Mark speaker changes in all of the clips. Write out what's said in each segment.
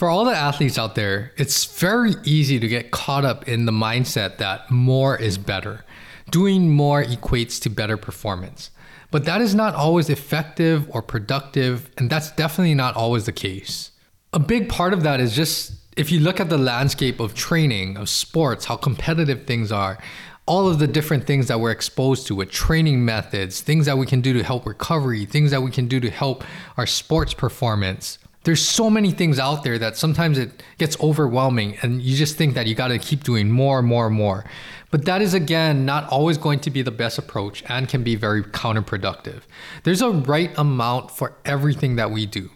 Speaker 1: For all the athletes out there, it's very easy to get caught up in the mindset that more is better. Doing more equates to better performance. But that is not always effective or productive, and that's definitely not always the case. A big part of that is just if you look at the landscape of training, of sports, how competitive things are, all of the different things that we're exposed to with training methods, things that we can do to help recovery, things that we can do to help our sports performance, there's so many things out there that sometimes it gets overwhelming and you just think that you got to keep doing more and more and more. But that is again not always going to be the best approach and can be very counterproductive. There's a right amount for everything that we do.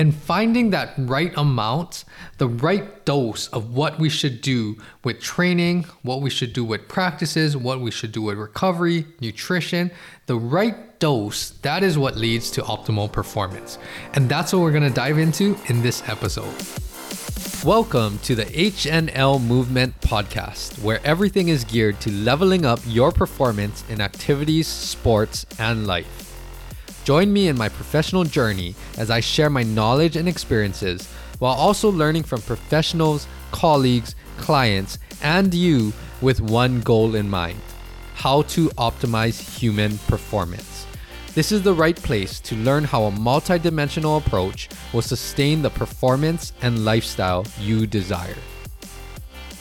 Speaker 1: And finding that right amount, the right dose of what we should do with training, what we should do with practices, what we should do with recovery, nutrition, the right dose, that is what leads to optimal performance. And that's what we're gonna dive into in this episode. Welcome to the HNL Movement Podcast, where everything is geared to leveling up your performance in activities, sports, and life. Join me in my professional journey as I share my knowledge and experiences while also learning from professionals, colleagues, clients, and you with one goal in mind how to optimize human performance. This is the right place to learn how a multidimensional approach will sustain the performance and lifestyle you desire.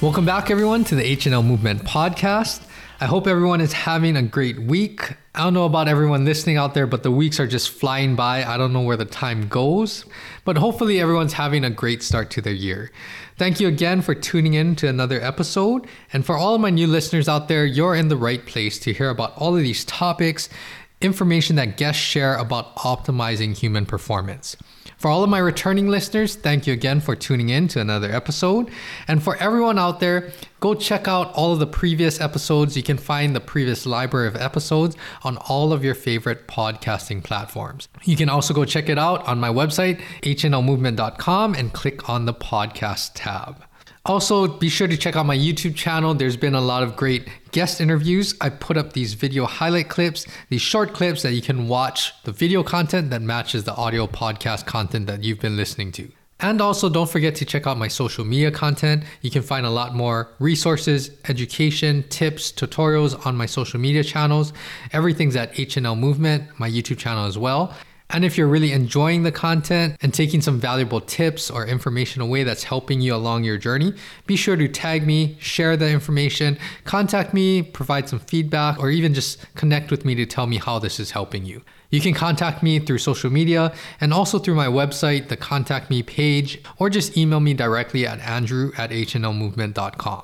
Speaker 1: Welcome back, everyone, to the HNL Movement Podcast. I hope everyone is having a great week. I don't know about everyone listening out there, but the weeks are just flying by. I don't know where the time goes, but hopefully everyone's having a great start to their year. Thank you again for tuning in to another episode. And for all of my new listeners out there, you're in the right place to hear about all of these topics, information that guests share about optimizing human performance. For all of my returning listeners, thank you again for tuning in to another episode. And for everyone out there, go check out all of the previous episodes. You can find the previous library of episodes on all of your favorite podcasting platforms. You can also go check it out on my website, hnlmovement.com, and click on the podcast tab. Also, be sure to check out my YouTube channel. There's been a lot of great guest interviews. I put up these video highlight clips, these short clips that you can watch the video content that matches the audio podcast content that you've been listening to. And also, don't forget to check out my social media content. You can find a lot more resources, education, tips, tutorials on my social media channels. Everything's at HNL Movement, my YouTube channel as well. And if you're really enjoying the content and taking some valuable tips or information away that's helping you along your journey, be sure to tag me, share the information, contact me, provide some feedback, or even just connect with me to tell me how this is helping you. You can contact me through social media and also through my website, the contact me page, or just email me directly at andrew at hnlmovement.com.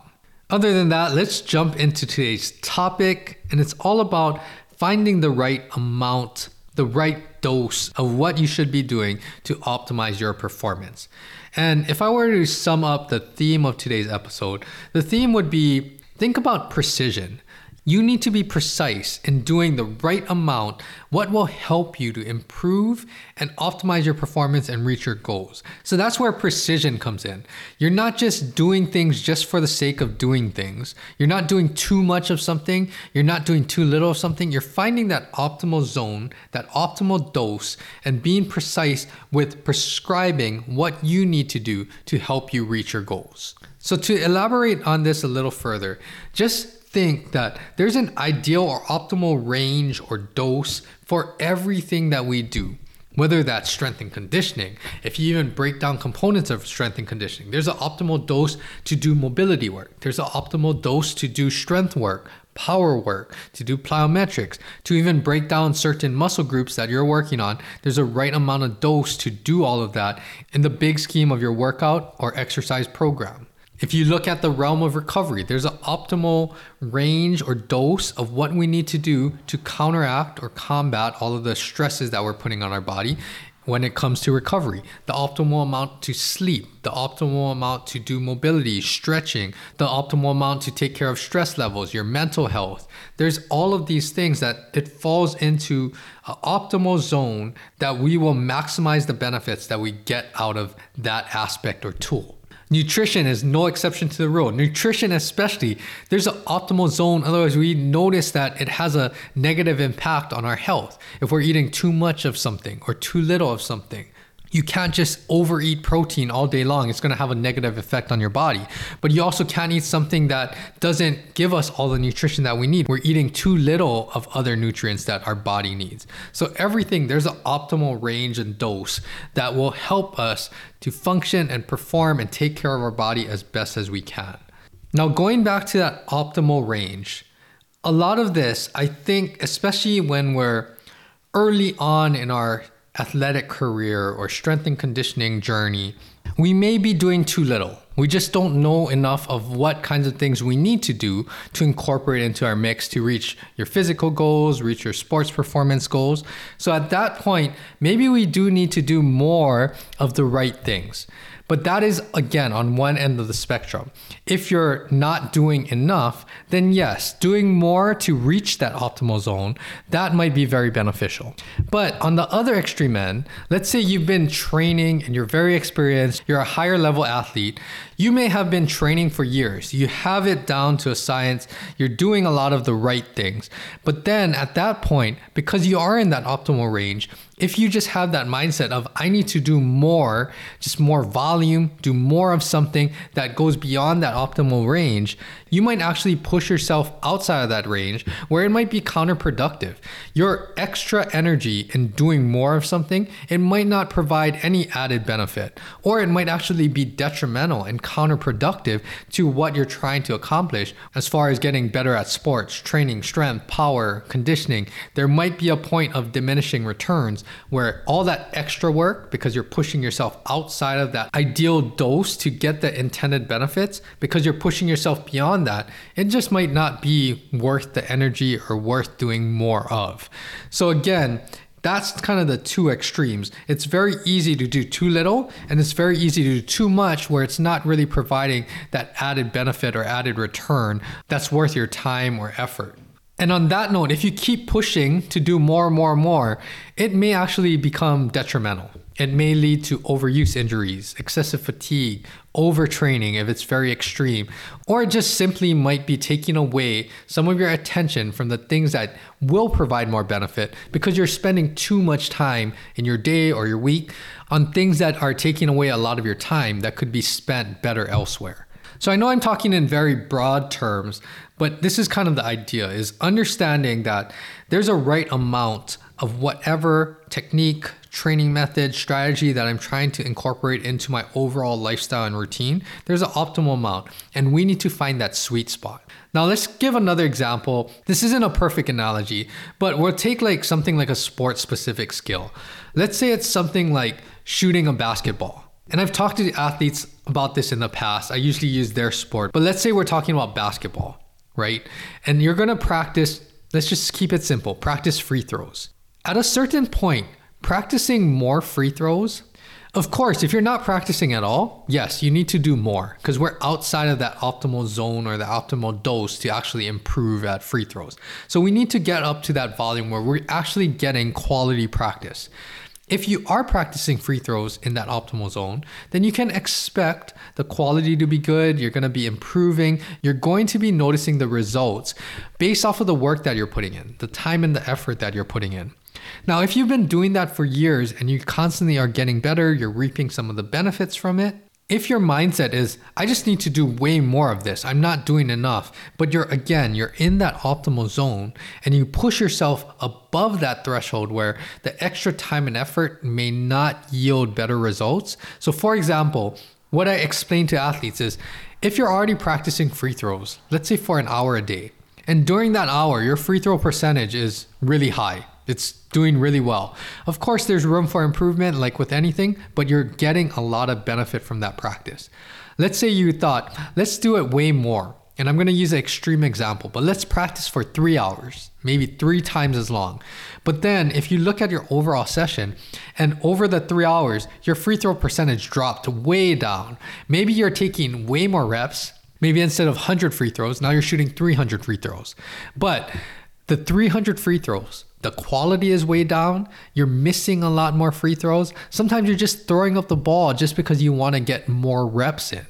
Speaker 1: Other than that, let's jump into today's topic, and it's all about finding the right amount, the right dose of what you should be doing to optimize your performance. And if I were to sum up the theme of today's episode, the theme would be think about precision. You need to be precise in doing the right amount, what will help you to improve and optimize your performance and reach your goals. So that's where precision comes in. You're not just doing things just for the sake of doing things. You're not doing too much of something. You're not doing too little of something. You're finding that optimal zone, that optimal dose, and being precise with prescribing what you need to do to help you reach your goals. So, to elaborate on this a little further, just think that there's an ideal or optimal range or dose for everything that we do. Whether that's strength and conditioning, if you even break down components of strength and conditioning, there's an optimal dose to do mobility work. There's an optimal dose to do strength work, power work, to do plyometrics, to even break down certain muscle groups that you're working on. There's a right amount of dose to do all of that in the big scheme of your workout or exercise program. If you look at the realm of recovery, there's an optimal range or dose of what we need to do to counteract or combat all of the stresses that we're putting on our body when it comes to recovery. The optimal amount to sleep, the optimal amount to do mobility, stretching, the optimal amount to take care of stress levels, your mental health. There's all of these things that it falls into an optimal zone that we will maximize the benefits that we get out of that aspect or tool. Nutrition is no exception to the rule. Nutrition, especially, there's an optimal zone. Otherwise, we notice that it has a negative impact on our health if we're eating too much of something or too little of something. You can't just overeat protein all day long. It's going to have a negative effect on your body. But you also can't eat something that doesn't give us all the nutrition that we need. We're eating too little of other nutrients that our body needs. So, everything, there's an optimal range and dose that will help us to function and perform and take care of our body as best as we can. Now, going back to that optimal range, a lot of this, I think, especially when we're early on in our athletic career or strength and conditioning journey, we may be doing too little. We just don't know enough of what kinds of things we need to do to incorporate into our mix to reach your physical goals, reach your sports performance goals. So at that point, maybe we do need to do more of the right things. But that is, again, on one end of the spectrum. If you're not doing enough, then yes, doing more to reach that optimal zone, that might be very beneficial. But on the other extreme end, let's say you've been training and you're very experienced, you're a higher level athlete, you may have been training for years, you have it down to a science, you're doing a lot of the right things. But then at that point, because you are in that optimal range, if you just have that mindset of I need to do more, just more volume, do more of something that goes beyond that optimal range, you might actually push yourself outside of that range where it might be counterproductive. Your extra energy in doing more of something, it might not provide any added benefit, or it might actually be detrimental and counterproductive to what you're trying to accomplish as far as getting better at sports, training, strength, power, conditioning. There might be a point of diminishing returns where all that extra work, because you're pushing yourself outside of that ideal dose to get the intended benefits, because you're pushing yourself beyond that, it just might not be worth the energy or worth doing more of. So, again, that's kind of the two extremes. It's very easy to do too little, and it's very easy to do too much where it's not really providing that added benefit or added return that's worth your time or effort. And on that note, if you keep pushing to do more and more and more, it may actually become detrimental. It may lead to overuse injuries, excessive fatigue, overtraining if it's very extreme, or it just simply might be taking away some of your attention from the things that will provide more benefit because you're spending too much time in your day or your week on things that are taking away a lot of your time that could be spent better elsewhere. So I know I'm talking in very broad terms, but this is kind of the idea is understanding that there's a right amount of whatever technique, training method, strategy that I'm trying to incorporate into my overall lifestyle and routine, there's an optimal amount, and we need to find that sweet spot. Now, let's give another example. This isn't a perfect analogy, but we'll take like something like a sport specific skill. Let's say it's something like shooting a basketball. And I've talked to athletes about this in the past. I usually use their sport, but let's say we're talking about basketball, right? And you're gonna practice, let's just keep it simple practice free throws. At a certain point, practicing more free throws, of course, if you're not practicing at all, yes, you need to do more because we're outside of that optimal zone or the optimal dose to actually improve at free throws. So we need to get up to that volume where we're actually getting quality practice. If you are practicing free throws in that optimal zone, then you can expect the quality to be good. You're going to be improving. You're going to be noticing the results based off of the work that you're putting in, the time and the effort that you're putting in. Now, if you've been doing that for years and you constantly are getting better, you're reaping some of the benefits from it, if your mindset is, I just need to do way more of this, I'm not doing enough, but you're again, you're in that optimal zone and you push yourself above that threshold where the extra time and effort may not yield better results. So, for example, what I explain to athletes is if you're already practicing free throws, let's say for an hour a day, and during that hour, your free throw percentage is really high, it's doing really well. Of course, there's room for improvement, like with anything, but you're getting a lot of benefit from that practice. Let's say you thought, let's do it way more. And I'm to use an extreme example, but let's practice for three hours, maybe three times as long. But then, if you look at your overall session and over the three hours, your free throw percentage dropped way down. Maybe you're taking way more reps. Maybe instead of 100 free throws, now you're shooting 300 free throws. But the 300 free throws, the quality is way down. You're missing a lot more free throws. Sometimes you're just throwing up the ball just because you want to get more reps in.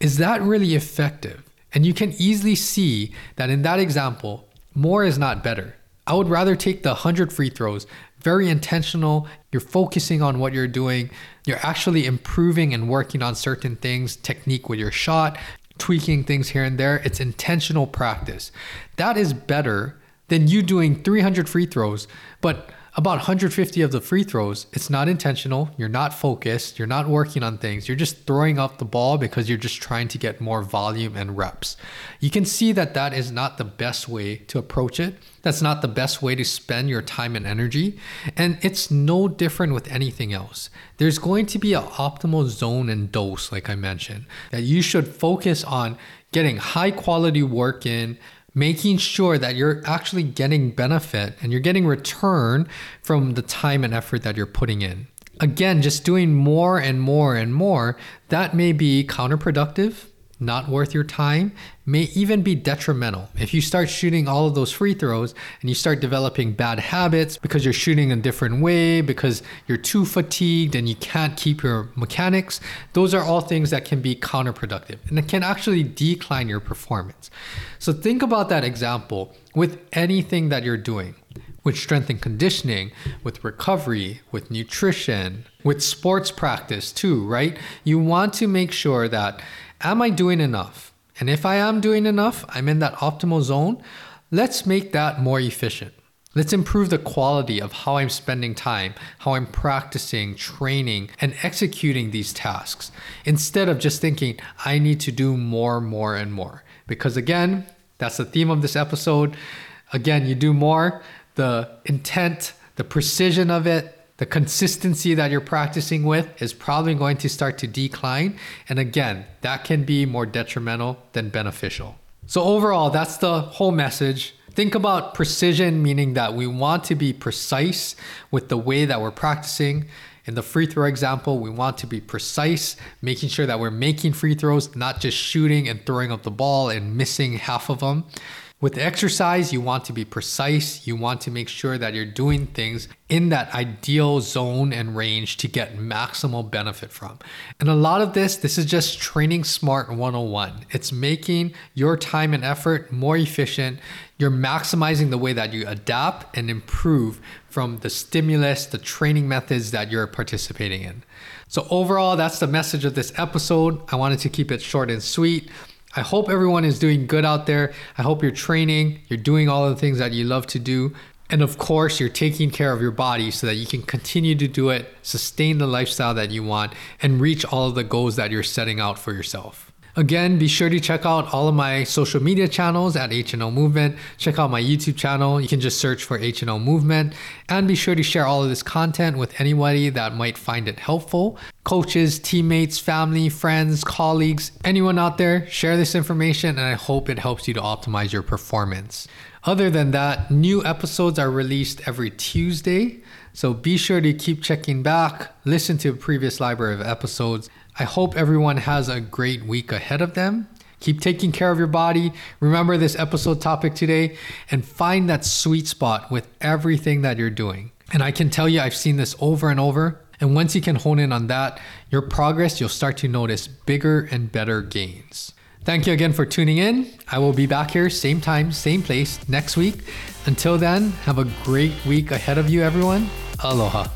Speaker 1: Is that really effective? And you can easily see that in that example, more is not better. I would rather take the 100 free throws, very intentional, You're focusing on what you're doing. You're actually improving and working on certain things, technique with your shot, tweaking things here and there. It's intentional practice. That is better than you doing 300 free throws, but about 150 of the free throws, it's not intentional. You're not focused. You're not working on things. You're just throwing up the ball because you're just trying to get more volume and reps. You can see that that is not the best way to approach it. That's not the best way to spend your time and energy. And it's no different with anything else. There's going to be an optimal zone and dose, like I mentioned, that you should focus on getting high quality work in making sure that you're actually getting benefit and you're getting return from the time and effort that you're putting in. Again, just doing more and more and more, that may be counterproductive not worth your time, may even be detrimental. If you start shooting all of those free throws and you start developing bad habits because you're shooting a different way, because you're too fatigued and you can't keep your mechanics, those are all things that can be counterproductive and it can actually decline your performance. So think about that example with anything that you're doing with strength and conditioning, with recovery, with nutrition, with sports practice too, right? You want to make sure that am I doing enough? And if I am doing enough, I'm in that optimal zone, let's make that more efficient. Let's improve the quality of how I'm spending time, how I'm practicing, training, and executing these tasks instead of just thinking, I need to do more, more, and more. Because again, that's the theme of this episode. Again, you do more, the intent, the precision of it, the consistency that you're practicing with is probably going to start to decline. And again, that can be more detrimental than beneficial. So, overall, that's the whole message. Think about precision, meaning that we want to be precise with the way that we're practicing. In the free throw example, we want to be precise, making sure that we're making free throws, not just shooting and throwing up the ball and missing half of them. With exercise, you want to be precise. You want to make sure that you're doing things in that ideal zone and range to get maximal benefit from. And a lot of this, this is just training smart 101. It's making your time and effort more efficient. You're maximizing the way that you adapt and improve from the stimulus, the training methods that you're participating in. So, overall, that's the message of this episode. I wanted to keep it short and sweet. I hope everyone is doing good out there. I hope you're training, you're doing all the things that you love to do. And of course, you're taking care of your body so that you can continue to do it, sustain the lifestyle that you want, and reach all of the goals that you're setting out for yourself. Again, be sure to check out all of my social media channels at HNL Movement. Check out my YouTube channel. You can just search for HNL Movement. And be sure to share all of this content with anybody that might find it helpful. Coaches, teammates, family, friends, colleagues, anyone out there, share this information and I hope it helps you to optimize your performance. Other than that, new episodes are released every Tuesday. So be sure to keep checking back, listen to previous library of episodes. I hope everyone has a great week ahead of them. Keep taking care of your body. Remember this episode topic today and find that sweet spot with everything that you're doing. And I can tell you, I've seen this over and over. And once you can hone in on that, your progress, you'll start to notice bigger and better gains. Thank you again for tuning in. I will be back here, same time, same place next week. Until then, have a great week ahead of you, everyone. Aloha.